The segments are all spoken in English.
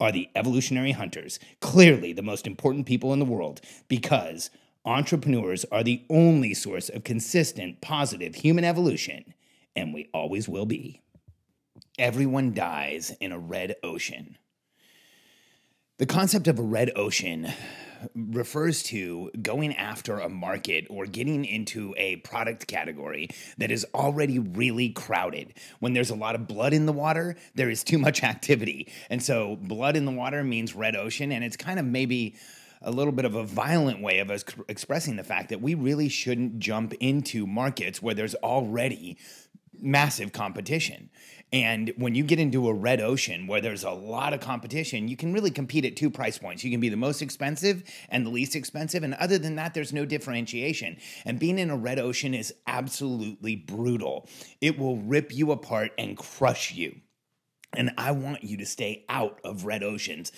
are the evolutionary hunters, clearly the most important people in the world, because entrepreneurs are the only source of consistent, positive human evolution, and we always will be. Everyone dies in a red ocean. The concept of a red ocean refers to going after a market or getting into a product category that is already really crowded. When there's a lot of blood in the water, there is too much activity. And so, blood in the water means red ocean, and it's kind of maybe a little bit of a violent way of us expressing the fact that we really shouldn't jump into markets where there's already massive competition. And when you get into a red ocean where there's a lot of competition, you can really compete at two price points. You can be the most expensive and the least expensive. And other than that, there's no differentiation. And being in a red ocean is absolutely brutal. It will rip you apart and crush you. And I want you to stay out of red oceans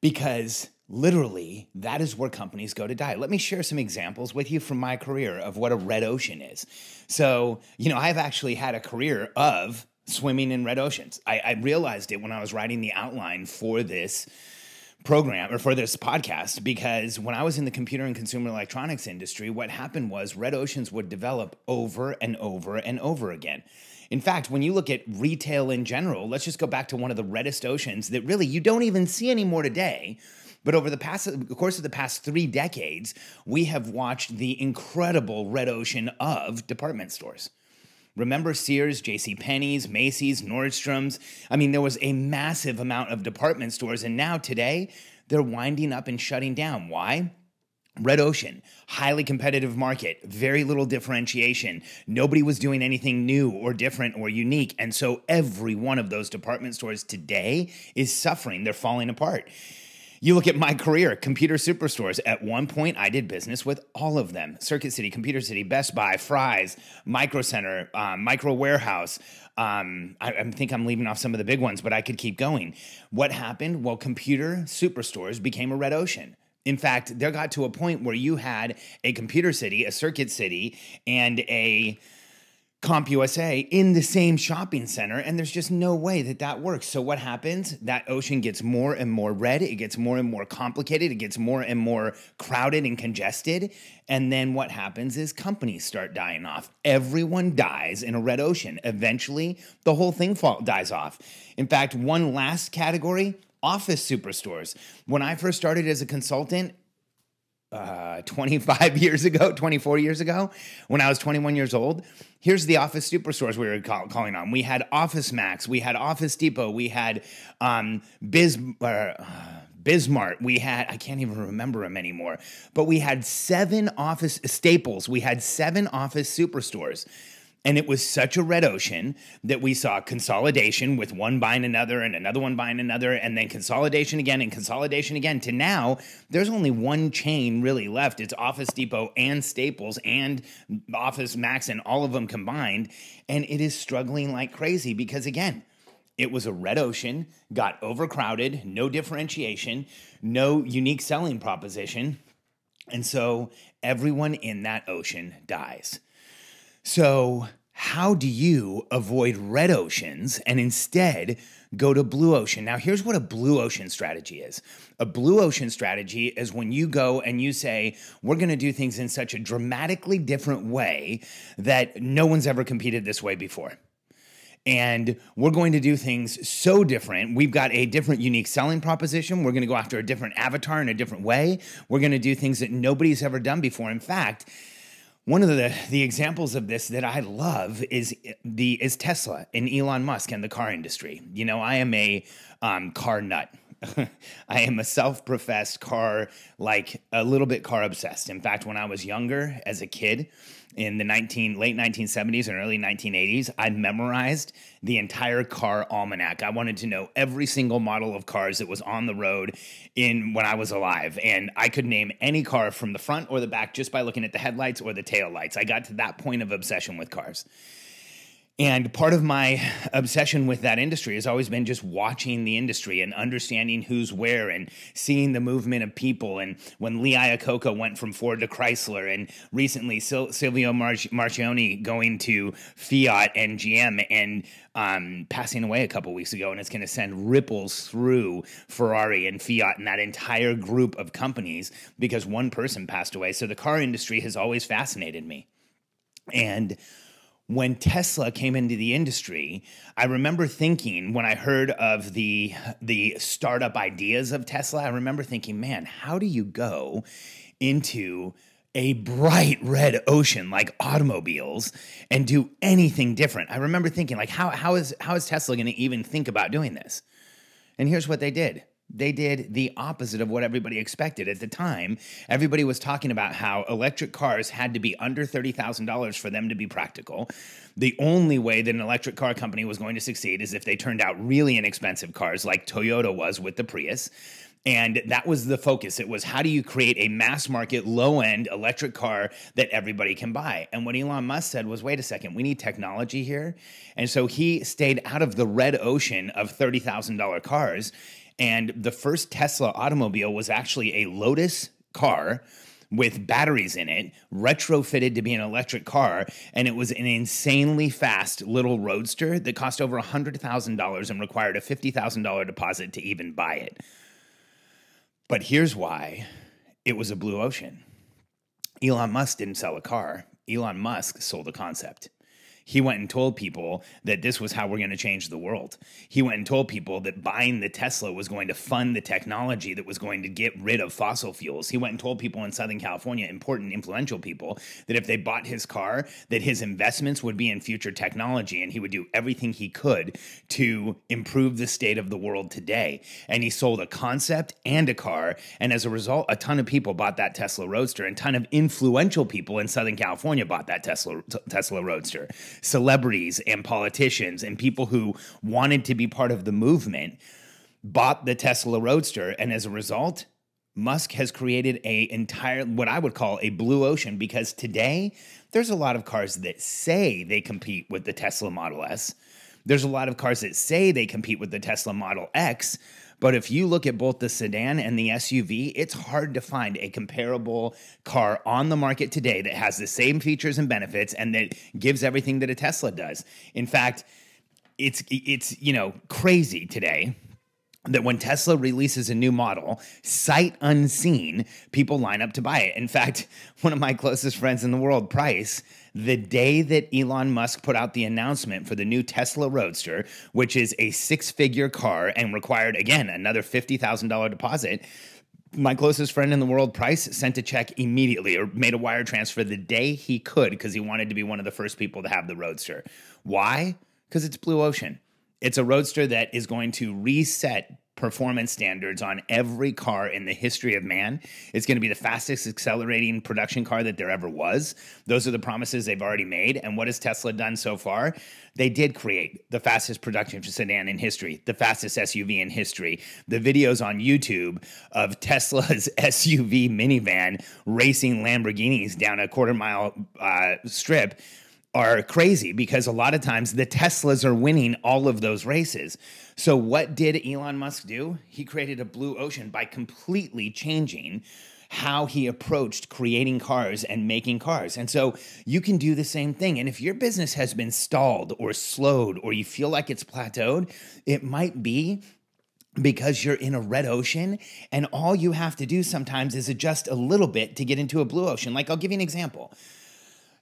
because literally that is where companies go to die. Let me share some examples with you from my career of what a red ocean is. So, you know, I've actually had a career of swimming in red oceans. I, I realized it when I was writing the outline for this program or for this podcast because when I was in the computer and consumer electronics industry, what happened was red oceans would develop over and over and over again. In fact, when you look at retail in general, let's just go back to one of the reddest oceans that really you don't even see anymore today. But over the past the course of the past three decades, we have watched the incredible red ocean of department stores. Remember Sears, J.C. Penney's, Macy's, Nordstrom's? I mean, there was a massive amount of department stores, and now today they're winding up and shutting down. Why? Red Ocean, highly competitive market, very little differentiation. Nobody was doing anything new or different or unique. And so every one of those department stores today is suffering. They're falling apart. You look at my career, computer superstores. At one point, I did business with all of them Circuit City, Computer City, Best Buy, Fry's, Micro Center, um, Micro Warehouse. Um, I, I, think I'm leaving off some of the big ones, but I could keep going. What happened? Well, computer superstores became a red ocean. In fact, there got to a point where you had a computer city, a circuit city, and a CompUSA in the same shopping center, and there's just no way that that works. So what happens? That ocean gets more and more red. It gets more and more complicated. It gets more and more crowded and congested. And then what happens is companies start dying off. Everyone dies in a red ocean. Eventually, the whole thing fall, dies off. In fact, one last category office superstores. When I first started as a consultant, uh, 25 years ago, 24 years ago, when I was 21 years old. Here's the Office Superstores we were call, calling on. We had Office Max, we had Office Depot, we had um, Biz. Uh, BizMart. We had, I can't even remember them anymore, but we had seven office staples. We had seven office superstores. And it was such a red ocean that we saw consolidation with one buying another and another one buying another, and then consolidation again and consolidation again. To now, there's only one chain really left. It's Office Depot and Staples and Office Max and all of them combined. And it is struggling like crazy because, again, it was a red ocean, got overcrowded, no differentiation, no unique selling proposition. And so everyone in that ocean dies. So, how do you avoid red oceans and instead go to blue ocean? Now, here's what a blue ocean strategy is a blue ocean strategy is when you go and you say, We're going to do things in such a dramatically different way that no one's ever competed this way before. And we're going to do things so different. We've got a different, unique selling proposition. We're going to go after a different avatar in a different way. We're going to do things that nobody's ever done before. In fact, one of the, the examples of this that I love is the is Tesla and Elon Musk and the car industry. You know, I am a um, car nut. I am a self-professed car, like a little bit car obsessed. In fact, when I was younger, as a kid, in the 19 late 1970s and early 1980s, I memorized the entire car almanac. I wanted to know every single model of cars that was on the road in when I was alive, and I could name any car from the front or the back just by looking at the headlights or the tail lights. I got to that point of obsession with cars. And part of my obsession with that industry has always been just watching the industry and understanding who's where and seeing the movement of people. And when Lee Iacocca went from Ford to Chrysler, and recently Sil- Silvio Mar- going to Fiat and GM and um, passing away a couple weeks ago, and it's going to send ripples through Ferrari and Fiat and that entire group of companies because one person passed away. So the car industry has always fascinated me. And when Tesla came into the industry, I remember thinking when I heard of the the startup ideas of Tesla, I remember thinking, man, how do you go into a bright red ocean like automobiles and do anything different? I remember thinking like how how is how is Tesla going to even think about doing this? And here's what they did. They did the opposite of what everybody expected. At the time, everybody was talking about how electric cars had to be under $30,000 for them to be practical. The only way that an electric car company was going to succeed is if they turned out really inexpensive cars like Toyota was with the Prius. And that was the focus. It was how do you create a mass market, low end electric car that everybody can buy? And what Elon Musk said was wait a second, we need technology here. And so he stayed out of the red ocean of $30,000 cars and the first Tesla automobile was actually a Lotus car with batteries in it, retrofitted to be an electric car, and it was an insanely fast little roadster that cost over $100,000 and required a $50,000 deposit to even buy it. But here's why it was a blue ocean. Elon Musk didn't sell a car, Elon Musk sold a concept. He went and told people that this was how we're going to change the world. He went and told people that buying the Tesla was going to fund the technology that was going to get rid of fossil fuels. He went and told people in Southern California, important, influential people, that if they bought his car, that his investments would be in future technology and he would do everything he could to improve the state of the world today. And he sold a concept and a car. And as a result, a ton of people bought that Tesla Roadster and a ton of influential people in Southern California bought that Tesla Tesla Roadster celebrities and politicians and people who wanted to be part of the movement bought the Tesla Roadster. And as a result, Musk has created a entire what I would call a blue ocean because today there's a lot of cars that say they compete with the Tesla Model S. There's a lot of cars that say they compete with the Tesla Model X, but if you look at both the sedan and the SUV, it's hard to find a comparable car on the market today that has the same features and benefits and that gives everything that a Tesla does. In fact, it's it's you know crazy today that when Tesla releases a new model, sight unseen, people line up to buy it. In fact, one of my closest friends in the world, Price, the day that Elon Musk put out the announcement for the new Tesla Roadster, which is a six figure car and required, again, another $50,000 deposit. My closest friend in the world, Price, sent a check immediately or made a wire transfer the day he could because he wanted to be one of the first people to have the Roadster. Why? Because it's Blue Ocean. It's a Roadster that is going to reset performance standards on every car in the history of man. It's going to be the fastest accelerating production car that there ever was. Those are the promises they've already made. And what has Tesla done so far? They did create the fastest production sedan in history, the fastest SUV in history. The videos on YouTube of Tesla's SUV minivan racing Lamborghinis down a quarter mile uh, strip are crazy because a lot of times the Teslas are winning all of those races. So, what did Elon Musk do? He created a blue ocean by completely changing how he approached creating cars and making cars. And so you can do the same thing. And if your business has been stalled or slowed or you feel like it's plateaued, it might be because you're in a red ocean and all you have to do sometimes is adjust a little bit to get into a blue ocean. Like I'll give you an example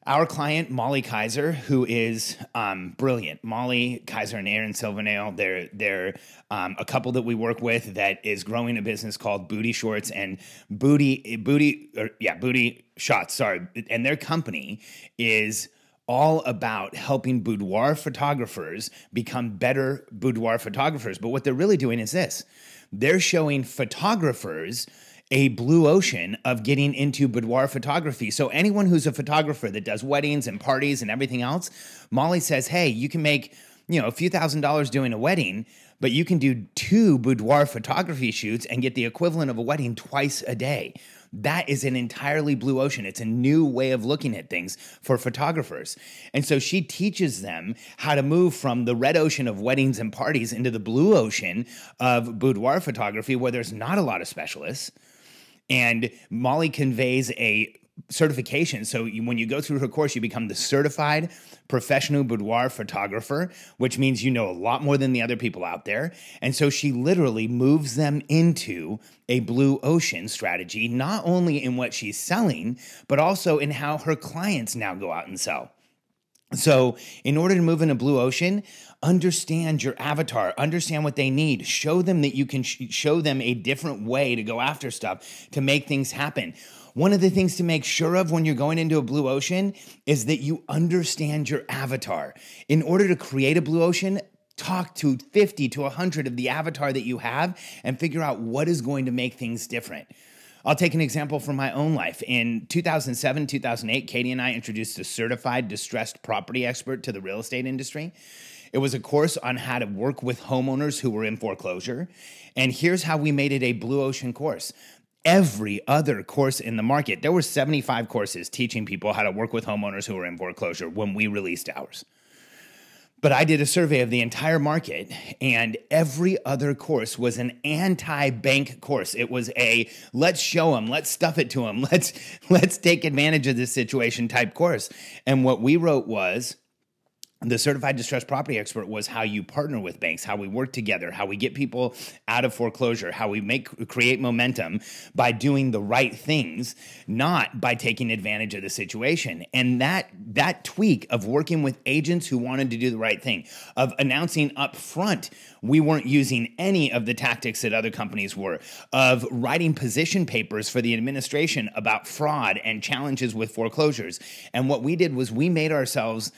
Our client, Molly Kaiser, who is um, brilliant. Molly Kaiser and Aaron Silvernail, they're, they're um, a couple that we work with that is growing a business called Booty Shorts and Booty, Booty, or, yeah, Booty Shots, sorry. And their company is all about helping boudoir photographers become better boudoir photographers. But what they're really doing is this they're showing photographers a blue ocean of getting into boudoir photography. So anyone who's a photographer that does weddings and parties and everything else, Molly says, "Hey, you can make, you know, a few thousand dollars doing a wedding, but you can do two boudoir photography shoots and get the equivalent of a wedding twice a day." That is an entirely blue ocean. It's a new way of looking at things for photographers. And so she teaches them how to move from the red ocean of weddings and parties into the blue ocean of boudoir photography, where there's not a lot of specialists and Molly conveys a certification. So you, when you go through her course, you become the certified professional boudoir photographer, which means you know a lot more than the other people out there. And so she literally moves them into a blue ocean strategy, not only in what she's selling, but also in how her clients now go out and sell. So, in order to move in a blue ocean, understand your avatar, understand what they need, show them that you can sh- show them a different way to go after stuff to make things happen. One of the things to make sure of when you're going into a blue ocean is that you understand your avatar. In order to create a blue ocean, talk to 50 to 100 of the avatar that you have and figure out what is going to make things different. I'll take an example from my own life. In 2007, 2008, Katie and I introduced a certified distressed property expert to the real estate industry. It was a course on how to work with homeowners who were in foreclosure. And here's how we made it a blue ocean course every other course in the market. There were 75 courses teaching people how to work with homeowners who were in foreclosure when we released ours. But I did a survey of the entire market, and every other course was an anti-bank course. It was a let's show them, let's stuff it to them, let's let's take advantage of this situation type course. And what we wrote was the certified distressed property expert was how you partner with banks how we work together how we get people out of foreclosure how we make create momentum by doing the right things not by taking advantage of the situation. And that that tweak of working with agents who wanted to do the right thing of announcing up front we weren't using any of the tactics that other companies were of writing position papers for the administration about fraud and challenges with foreclosures. And what we did was we made ourselves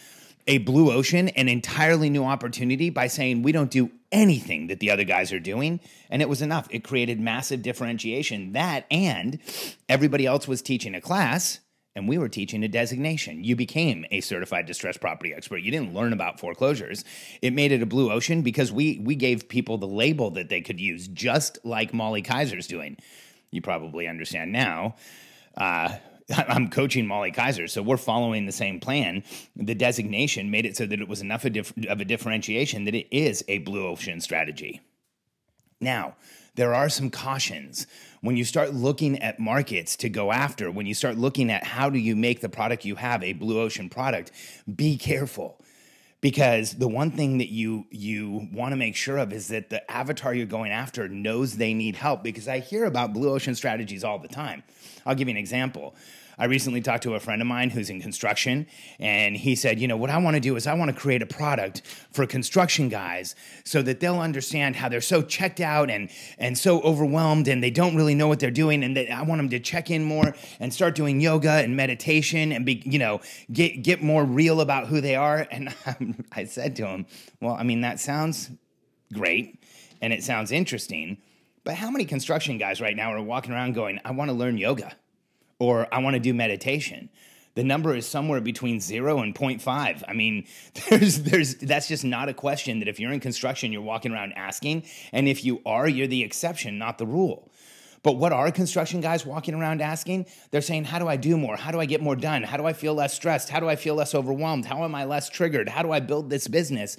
a blue ocean, an entirely new opportunity by saying we don't do anything that the other guys are doing. And it was enough. It created massive differentiation. That and everybody else was teaching a class and we were teaching a designation. You became a certified distressed property expert. You didn't learn about foreclosures. It made it a blue ocean because we we gave people the label that they could use, just like Molly Kaiser's doing. You probably understand now. Uh, I'm coaching Molly Kaiser, so we're following the same plan. The designation made it so that it was enough of, a differentiation that it is a blue ocean strategy. Now, there are some cautions when you start looking at markets to go after, when you start looking at how do you make the product you have a blue ocean product, be careful because the one thing that you you want to make sure of is that the avatar you're going after knows they need help because I hear about blue ocean strategies all the time. I'll give you an example. I recently talked to a friend of mine who's in construction, and he said, You know, what I want to do is I want to create a product for construction guys so that they'll understand how they're so checked out and, and so overwhelmed and they don't really know what they're doing. And that I want them to check in more and start doing yoga and meditation and be, you know, get, get more real about who they are. And I said to him, Well, I mean, that sounds great and it sounds interesting. But how many construction guys right now are walking around going, I want to learn yoga or I want to do meditation? The number is somewhere between zero and 0.5. I mean, there's, there's, that's just not a question that if you're in construction, you're walking around asking. And if you are, you're the exception, not the rule. But what are construction guys walking around asking? They're saying, How do I do more? How do I get more done? How do I feel less stressed? How do I feel less overwhelmed? How am I less triggered? How do I build this business?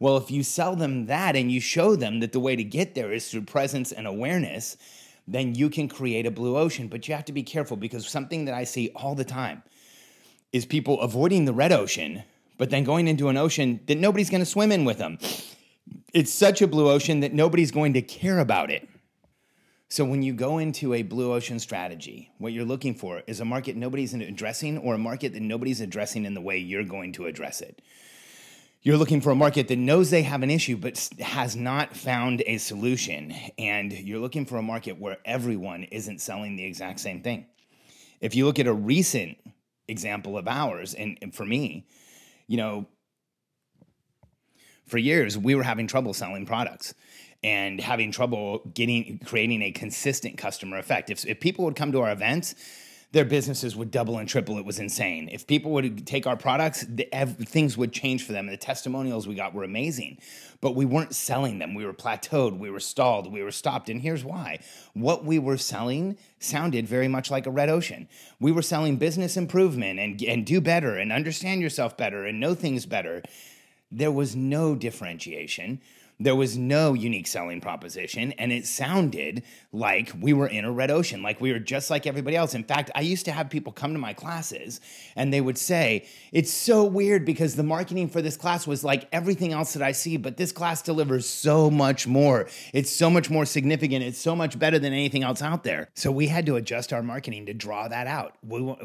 Well, if you sell them that and you show them that the way to get there is through presence and awareness, then you can create a blue ocean. But you have to be careful because something that I see all the time is people avoiding the red ocean, but then going into an ocean that nobody's going to swim in with them. It's such a blue ocean that nobody's going to care about it. So when you go into a blue ocean strategy, what you're looking for is a market nobody's addressing or a market that nobody's addressing in the way you're going to address it. You're looking for a market that knows they have an issue but has not found a solution. And you're looking for a market where everyone isn't selling the exact same thing. If you look at a recent example of ours, and, and for me, you know, for years we were having trouble selling products and having trouble getting creating a consistent customer effect. If, if people would come to our events, their businesses would double and triple. It was insane. If people would take our products, the, things would change for them. And the testimonials we got were amazing, but we weren't selling them. We were plateaued, we were stalled, we were stopped. And here's why what we were selling sounded very much like a red ocean. We were selling business improvement and, and do better and understand yourself better and know things better. There was no differentiation. There was no unique selling proposition, and it sounded like we were in a red ocean, like we were just like everybody else. In fact, I used to have people come to my classes and they would say, It's so weird because the marketing for this class was like everything else that I see, but this class delivers so much more. It's so much more significant. It's so much better than anything else out there. So we had to adjust our marketing to draw that out.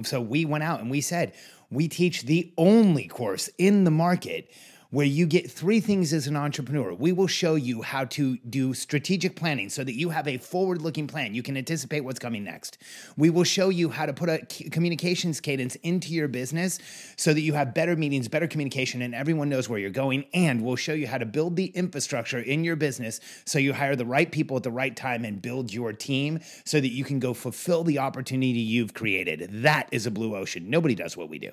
so we went out and we said, We teach the only course in the market where you get three things as an entrepreneur. We will show you how to do strategic planning so that you have a forward looking plan. You can anticipate what's coming next. We will show you how to put a communications cadence into your business so that you have better meetings, better communication, and everyone knows where you're going. And we'll show you how to build the infrastructure in your business so you hire the right people at the right time and build your team so that you can go fulfill the opportunity you've created. That is a blue ocean. Nobody does what we do.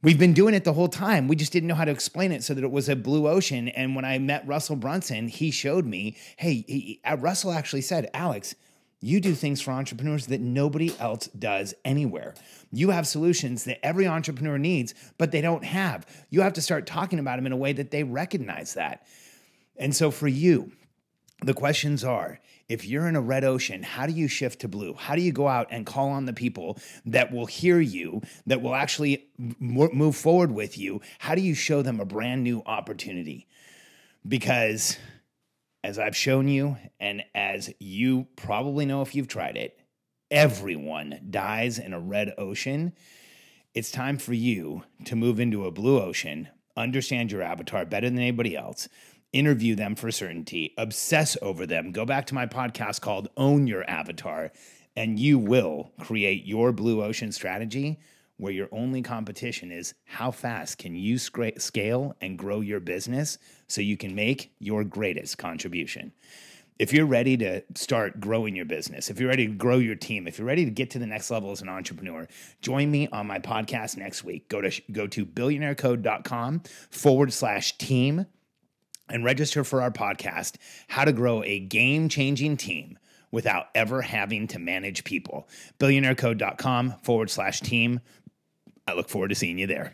We've been doing it the whole time. We just didn't know how to explain it so that it was a blue ocean. And when I met Russell Brunson, he showed me, hey, he, uh, Russell actually said, Alex, you do things for entrepreneurs that nobody else does anywhere. You have solutions that every entrepreneur needs, but they don't have. You have to start talking about them in a way that they recognize that. And so for you, the questions are if you're in a red ocean, how do you shift to blue? How do you go out and call on the people that will hear you, that will actually move forward with you? How do you show them a brand new opportunity? Because as I've shown you, and as you probably know if you've tried it, everyone dies in a red ocean. It's time for you to move into a blue ocean, understand your avatar better than anybody else interview them for certainty, obsess over them. Go back to my podcast called Own Your Avatar, and you will create your blue ocean strategy where your only competition is how fast can you scale and grow your business so you can make your greatest contribution. If you're ready to start growing your business, if you're ready to grow your team, if you're ready to get to the next level as an entrepreneur, join me on my podcast next week. Go to go to billionairecode.com forward slash team and register for our podcast, How to Grow a Game Changing Team Without Ever Having to Manage People. Billionairecode.com forward slash team. I look forward to seeing you there.